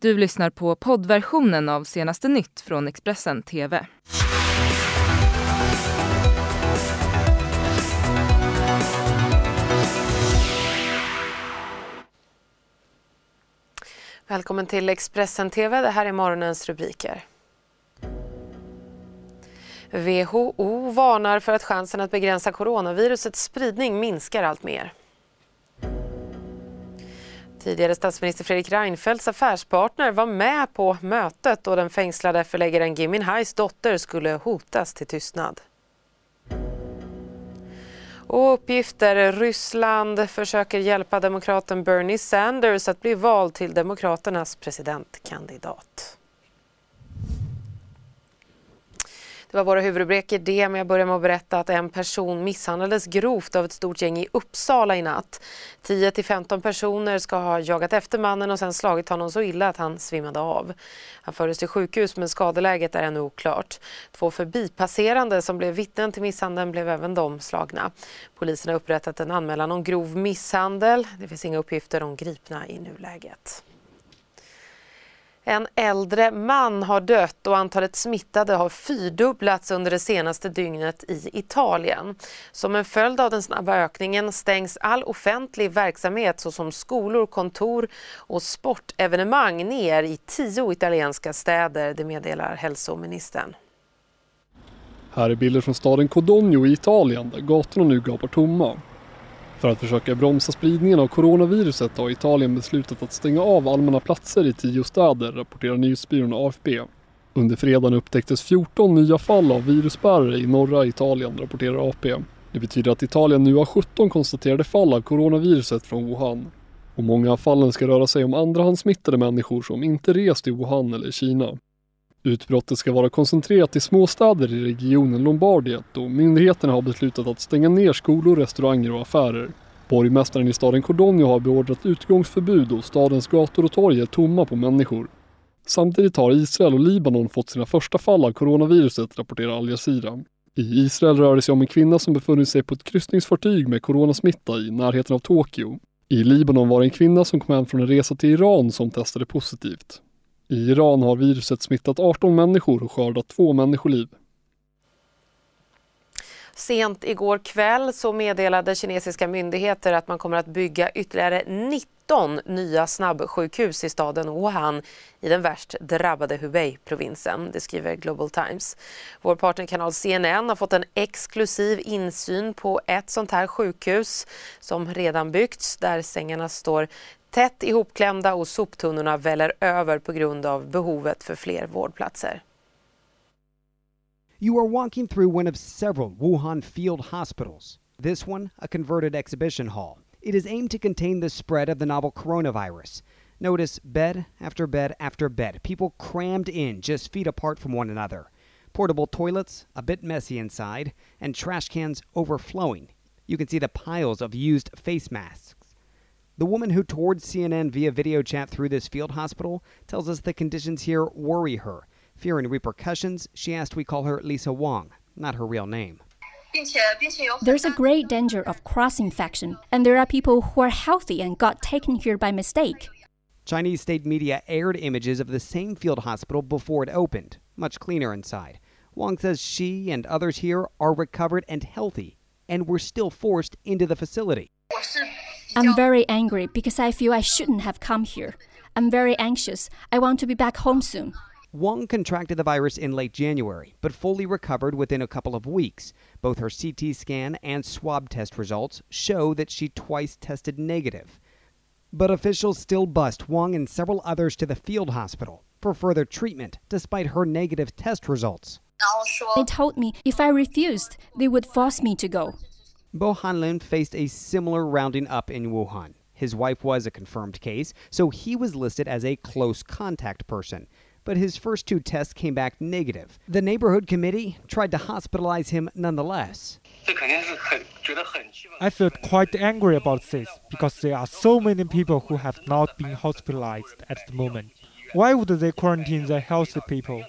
Du lyssnar på poddversionen av senaste nytt från Expressen TV. Välkommen till Expressen TV. Det här är morgonens rubriker. WHO varnar för att chansen att begränsa coronavirusets spridning minskar allt mer. Tidigare statsminister Fredrik Reinfeldts affärspartner var med på mötet då den fängslade förläggaren Gui Minhais dotter skulle hotas till tystnad. Och uppgifter. Ryssland försöker hjälpa demokraten Bernie Sanders att bli vald till Demokraternas presidentkandidat. Det var våra huvudrubriker det, men jag börjar med att berätta att en person misshandlades grovt av ett stort gäng i Uppsala i natt. 10-15 personer ska ha jagat efter mannen och sen slagit honom så illa att han svimmade av. Han fördes till sjukhus men skadeläget är ännu oklart. Två förbipasserande som blev vittnen till misshandeln blev även de slagna. Polisen har upprättat en anmälan om grov misshandel. Det finns inga uppgifter om gripna i nuläget. En äldre man har dött och antalet smittade har fyrdubblats under det senaste dygnet i Italien. Som en följd av den snabba ökningen stängs all offentlig verksamhet såsom skolor, kontor och sportevenemang ner i tio italienska städer, det meddelar hälsoministern. Här är bilder från staden Codogno i Italien där gatorna nu gapar tomma. För att försöka bromsa spridningen av coronaviruset har Italien beslutat att stänga av allmänna platser i tio städer, rapporterar nyhetsbyrån AFP. Under fredagen upptäcktes 14 nya fall av virusbärare i norra Italien, rapporterar AP. Det betyder att Italien nu har 17 konstaterade fall av coronaviruset från Wuhan. Och många av fallen ska röra sig om andrahandssmittade människor som inte rest till Wuhan eller Kina. Utbrottet ska vara koncentrerat till småstäder i regionen Lombardiet och myndigheterna har beslutat att stänga ner skolor, restauranger och affärer. Borgmästaren i staden Cordonio har beordrat utgångsförbud och stadens gator och torg är tomma på människor. Samtidigt har Israel och Libanon fått sina första fall av coronaviruset, rapporterar Al Jazeera. I Israel rör det sig om en kvinna som befunnit sig på ett kryssningsfartyg med coronasmitta i närheten av Tokyo. I Libanon var det en kvinna som kom hem från en resa till Iran som testade positivt. I Iran har viruset smittat 18 människor och skördat två människoliv. Sent igår kväll så meddelade kinesiska myndigheter att man kommer att bygga ytterligare 19 nya snabbsjukhus i staden Wuhan i den värst drabbade Hubei-provinsen. Det skriver Global Times. Vår partnerkanal CNN har fått en exklusiv insyn på ett sånt här sjukhus som redan byggts där sängarna står tätt ihopklämda och soptunnorna väller över på grund av behovet för fler vårdplatser. You are walking through one of several Wuhan field hospitals. This one, a converted exhibition hall. It is aimed to contain the spread of the novel coronavirus. Notice bed after bed after bed, people crammed in just feet apart from one another. Portable toilets, a bit messy inside, and trash cans overflowing. You can see the piles of used face masks. The woman who toured CNN via video chat through this field hospital tells us the conditions here worry her. Fearing repercussions, she asked we call her Lisa Wong, not her real name. There's a great danger of cross infection, and there are people who are healthy and got taken here by mistake. Chinese state media aired images of the same field hospital before it opened, much cleaner inside. Wong says she and others here are recovered and healthy, and were still forced into the facility. I'm very angry because I feel I shouldn't have come here. I'm very anxious. I want to be back home soon. Wong contracted the virus in late January, but fully recovered within a couple of weeks. Both her CT scan and swab test results show that she twice tested negative. But officials still bust Wong and several others to the field hospital for further treatment despite her negative test results. They told me if I refused, they would force me to go. Bo Hanlin faced a similar rounding up in Wuhan. His wife was a confirmed case, so he was listed as a close contact person. But his first two tests came back negative. The neighborhood committee tried to hospitalize him nonetheless. I felt quite angry about this because there are so many people who have not been hospitalized at the moment. Why would they quarantine the healthy people?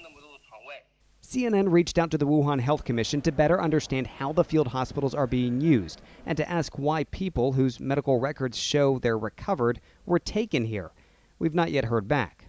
CNN reached out to the Wuhan Health Commission to better understand how the field hospitals are being used and to ask why people whose medical records show they're recovered were taken here. We've not yet heard back.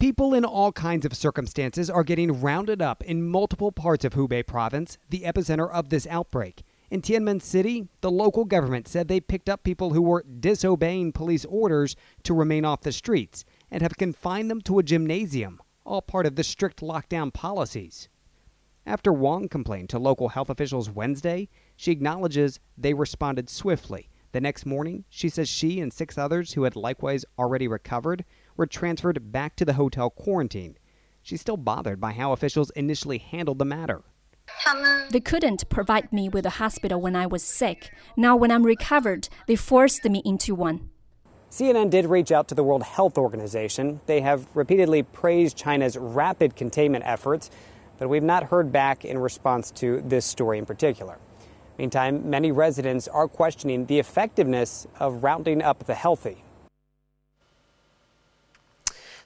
People in all kinds of circumstances are getting rounded up in multiple parts of Hubei province, the epicenter of this outbreak. In Tianmen City, the local government said they picked up people who were disobeying police orders to remain off the streets and have confined them to a gymnasium, all part of the strict lockdown policies. After Wong complained to local health officials Wednesday, she acknowledges they responded swiftly. The next morning, she says she and six others who had likewise already recovered were transferred back to the hotel quarantine. She's still bothered by how officials initially handled the matter. They couldn't provide me with a hospital when I was sick. Now, when I'm recovered, they forced me into one. CNN did reach out to the World Health Organization. They have repeatedly praised China's rapid containment efforts, but we've not heard back in response to this story in particular. Meantime, many residents are questioning the effectiveness of rounding up the healthy.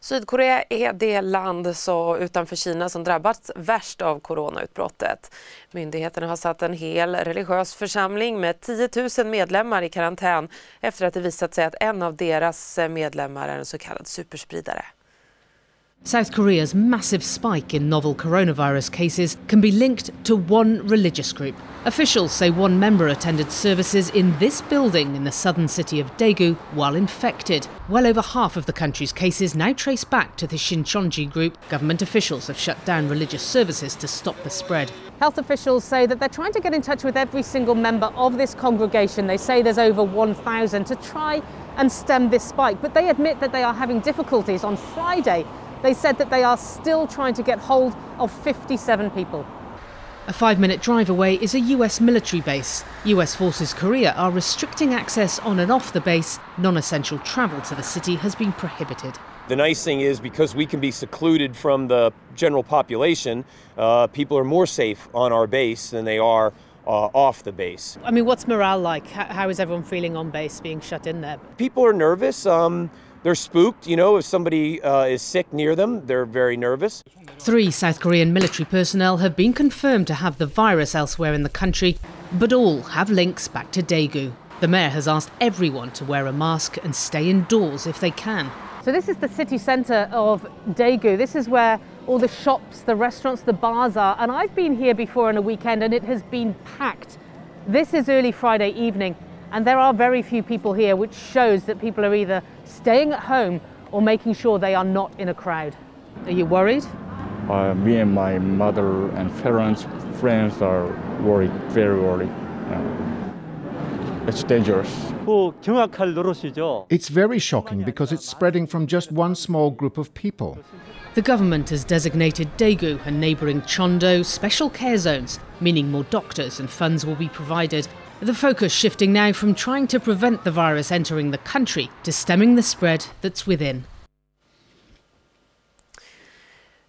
Sydkorea är det land så utanför Kina som drabbats värst av coronautbrottet. Myndigheterna har satt en hel religiös församling med 10 000 medlemmar i karantän efter att det visat sig att en av deras medlemmar är en så kallad superspridare. South Korea's massive spike in novel coronavirus cases can be linked to one religious group. Officials say one member attended services in this building in the southern city of Daegu while infected. Well over half of the country's cases now trace back to the Shincheonji group. Government officials have shut down religious services to stop the spread. Health officials say that they're trying to get in touch with every single member of this congregation. They say there's over 1,000 to try and stem this spike, but they admit that they are having difficulties. On Friday, they said that they are still trying to get hold of 57 people. A five minute drive away is a US military base. US Forces Korea are restricting access on and off the base. Non essential travel to the city has been prohibited. The nice thing is because we can be secluded from the general population, uh, people are more safe on our base than they are uh, off the base. I mean, what's morale like? How, how is everyone feeling on base being shut in there? People are nervous. Um, they're spooked. You know, if somebody uh, is sick near them, they're very nervous. Three South Korean military personnel have been confirmed to have the virus elsewhere in the country, but all have links back to Daegu. The mayor has asked everyone to wear a mask and stay indoors if they can. So, this is the city centre of Daegu. This is where all the shops, the restaurants, the bars are. And I've been here before on a weekend and it has been packed. This is early Friday evening and there are very few people here, which shows that people are either staying at home or making sure they are not in a crowd. Are you worried? Uh, me and my mother and parents, friends are worried, very worried. Uh, it's dangerous. It's very shocking because it's spreading from just one small group of people. The government has designated Daegu and neighbouring Chondo special care zones, meaning more doctors and funds will be provided the focus shifting now from trying to prevent the virus entering the country to stemming the spread that's within.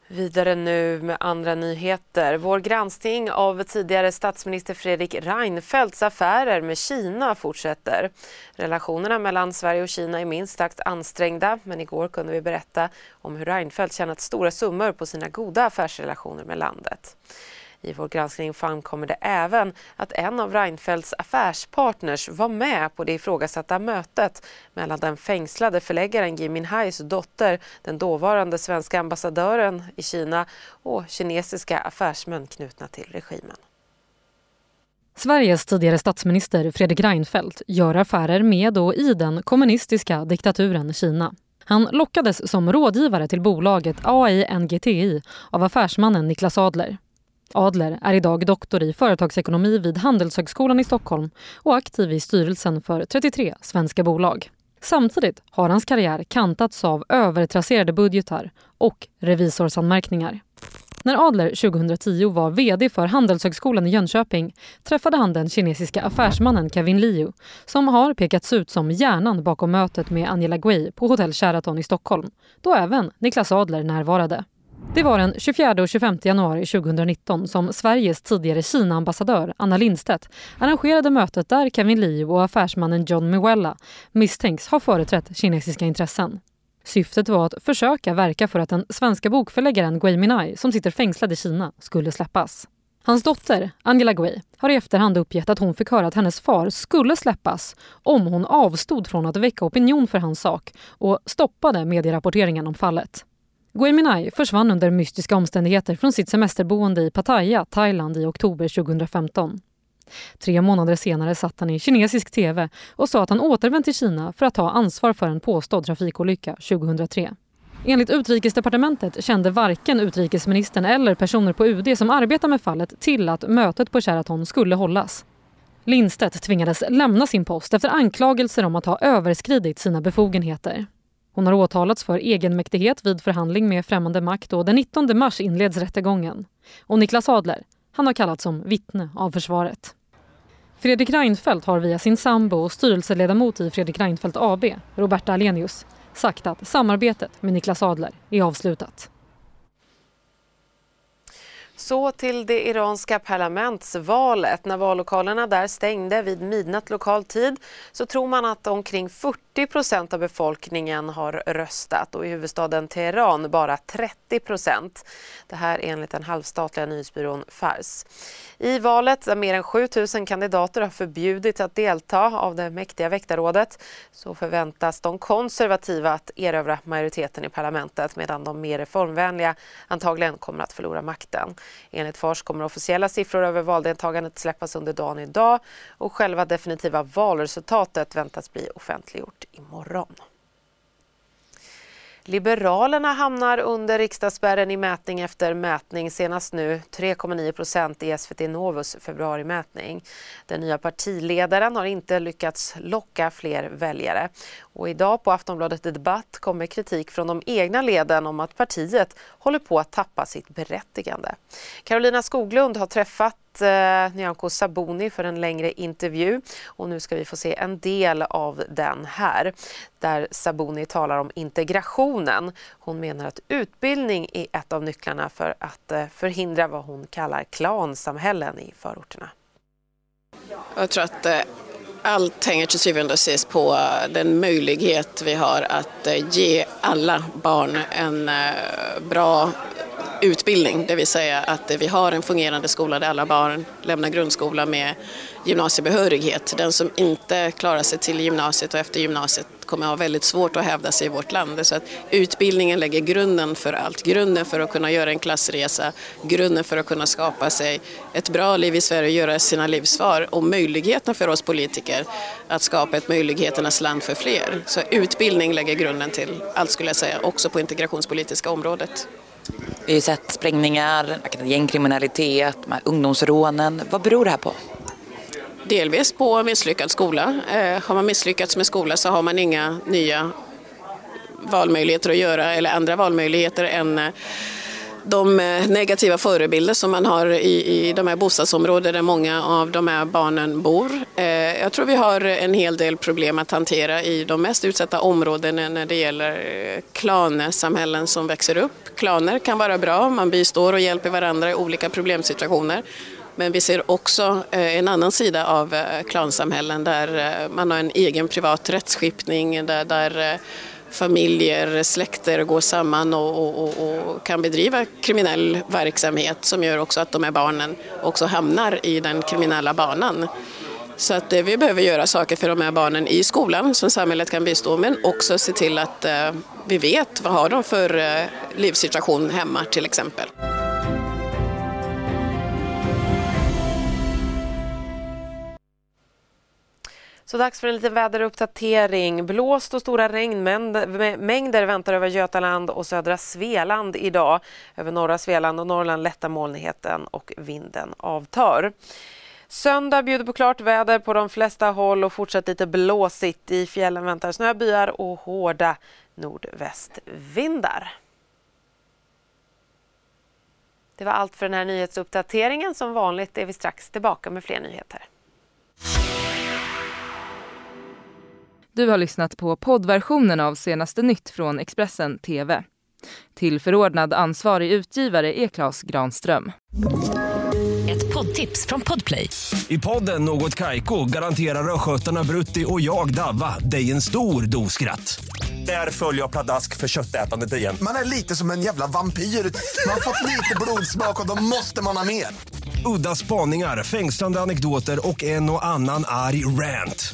Vidare nu med andra nyheter. Vår granskning av tidigare statsminister Fredrik Reinfeldts affärer med Kina fortsätter. Relationerna mellan Sverige och Kina är minst sagt ansträngda men igår kunde vi berätta om hur Reinfeldt tjänat stora summor på sina goda affärsrelationer med landet. I vår granskning framkommer det även att en av Reinfeldts affärspartners var med på det ifrågasatta mötet mellan den fängslade förläggaren Gui Minhais dotter, den dåvarande svenska ambassadören i Kina och kinesiska affärsmän knutna till regimen. Sveriges tidigare statsminister Fredrik Reinfeldt gör affärer med och i den kommunistiska diktaturen Kina. Han lockades som rådgivare till bolaget AINGTI av affärsmannen Niklas Adler. Adler är idag doktor i företagsekonomi vid Handelshögskolan i Stockholm och aktiv i styrelsen för 33 svenska bolag. Samtidigt har hans karriär kantats av övertrasserade budgetar och revisorsanmärkningar. När Adler 2010 var VD för Handelshögskolan i Jönköping träffade han den kinesiska affärsmannen Kevin Liu som har pekats ut som hjärnan bakom mötet med Angela Gui på Hotell Sheraton i Stockholm, då även Niklas Adler närvarade. Det var den 24 och 25 januari 2019 som Sveriges tidigare Kina-ambassadör Anna Lindstedt arrangerade mötet där Kevin Liu och affärsmannen John Muella misstänks ha företrätt kinesiska intressen. Syftet var att försöka verka för att den svenska bokförläggaren Gui Minai, som sitter fängslad i Kina, skulle släppas. Hans dotter, Angela Gui, har i efterhand uppgett att hon fick höra att hennes far skulle släppas om hon avstod från att väcka opinion för hans sak och stoppade medierapporteringen om fallet. Gui Minhai försvann under mystiska omständigheter från sitt semesterboende i Pattaya, Thailand i oktober 2015. Tre månader senare satt han i kinesisk tv och sa att han återvänt till Kina för att ta ansvar för en påstådd trafikolycka 2003. Enligt Utrikesdepartementet kände varken utrikesministern eller personer på UD som arbetar med fallet till att mötet på Sheraton skulle hållas. Lindstedt tvingades lämna sin post efter anklagelser om att ha överskridit sina befogenheter. Hon har åtalats för egenmäktighet vid förhandling med främmande makt och den 19 mars inleds rättegången. Och Niklas Adler, han har kallats som vittne av försvaret. Fredrik Reinfeldt har via sin sambo och styrelseledamot i Fredrik Reinfeldt AB, Roberta Alenius, sagt att samarbetet med Niklas Adler är avslutat. Så till det iranska parlamentsvalet. När vallokalerna där stängde vid midnatt lokal tid så tror man att omkring 40 procent av befolkningen har röstat och i huvudstaden Teheran bara 30 procent. Det här enligt den halvstatliga nyhetsbyrån Fars. I valet där mer än 7 000 kandidater har förbjudits att delta av det mäktiga väktarrådet så förväntas de konservativa att erövra majoriteten i parlamentet medan de mer reformvänliga antagligen kommer att förlora makten. Enligt Fars kommer officiella siffror över valdeltagandet släppas under dagen idag och själva definitiva valresultatet väntas bli offentliggjort imorgon. Liberalerna hamnar under riksdagsspärren i mätning efter mätning, senast nu 3,9 procent i SVT Novus februarimätning. Den nya partiledaren har inte lyckats locka fler väljare. Och idag på Aftonbladet Debatt kommer kritik från de egna leden om att partiet håller på att tappa sitt berättigande. Carolina Skoglund har träffat eh, Nyamko Sabuni för en längre intervju och nu ska vi få se en del av den här där Sabuni talar om integrationen. Hon menar att utbildning är ett av nycklarna för att eh, förhindra vad hon kallar klansamhällen i förorterna. Jag tror att eh, allt hänger till syvende och sist på eh, den möjlighet vi har att eh, ge alla barn en eh, bra utbildning, det vill säga att vi har en fungerande skola där alla barn lämnar grundskolan med gymnasiebehörighet. Den som inte klarar sig till gymnasiet och efter gymnasiet kommer att ha väldigt svårt att hävda sig i vårt land. Så att utbildningen lägger grunden för allt. Grunden för att kunna göra en klassresa, grunden för att kunna skapa sig ett bra liv i Sverige och göra sina livsvar och möjligheten för oss politiker att skapa ett möjligheternas land för fler. Så utbildning lägger grunden till allt skulle jag säga, också på integrationspolitiska området. Vi har sett sprängningar, gängkriminalitet, ungdomsrånen. Vad beror det här på? Delvis på misslyckad skola. Eh, har man misslyckats med skola så har man inga nya valmöjligheter att göra eller andra valmöjligheter än eh, de eh, negativa förebilder som man har i, i de här bostadsområdena där många av de här barnen bor. Jag tror vi har en hel del problem att hantera i de mest utsatta områdena när det gäller klansamhällen som växer upp. Klaner kan vara bra, man bistår och hjälper varandra i olika problemsituationer. Men vi ser också eh, en annan sida av eh, klansamhällen där eh, man har en egen privat rättsskipning, där, där familjer, släkter går samman och, och, och, kan bedriva kriminell verksamhet som gör också att de här barnen också hamnar i den kriminella banan. Så att eh, vi behöver göra saker för de här barnen i skolan som samhället kan bistå men också se till att eh, vi vet vad har de för eh, livssituation hemma till exempel. Så dags för en liten väderuppdatering. Blåst och stora regnmängder väntar över Götaland och södra Svealand idag. Över norra Svealand och Norrland lättar molnigheten och vinden avtar. Söndag bjuder på klart väder på de flesta håll och fortsatt lite blåsigt. I fjällen väntar snöbyar och hårda nordvästvindar. Det var allt för den här nyhetsuppdateringen. Som vanligt är vi strax tillbaka med fler nyheter. Du har lyssnat på poddversionen av senaste nytt från Expressen TV. Till förordnad ansvarig utgivare är Klas Granström. Ett poddtips från Podplay. I podden Något Kaiko garanterar östgötarna Brutti och jag, Davva, dig en stor dos skratt. Där följer jag pladask för köttätandet igen. Man är lite som en jävla vampyr. Man har fått lite blodsmak och då måste man ha mer. Udda spaningar, fängslande anekdoter och en och annan arg rant.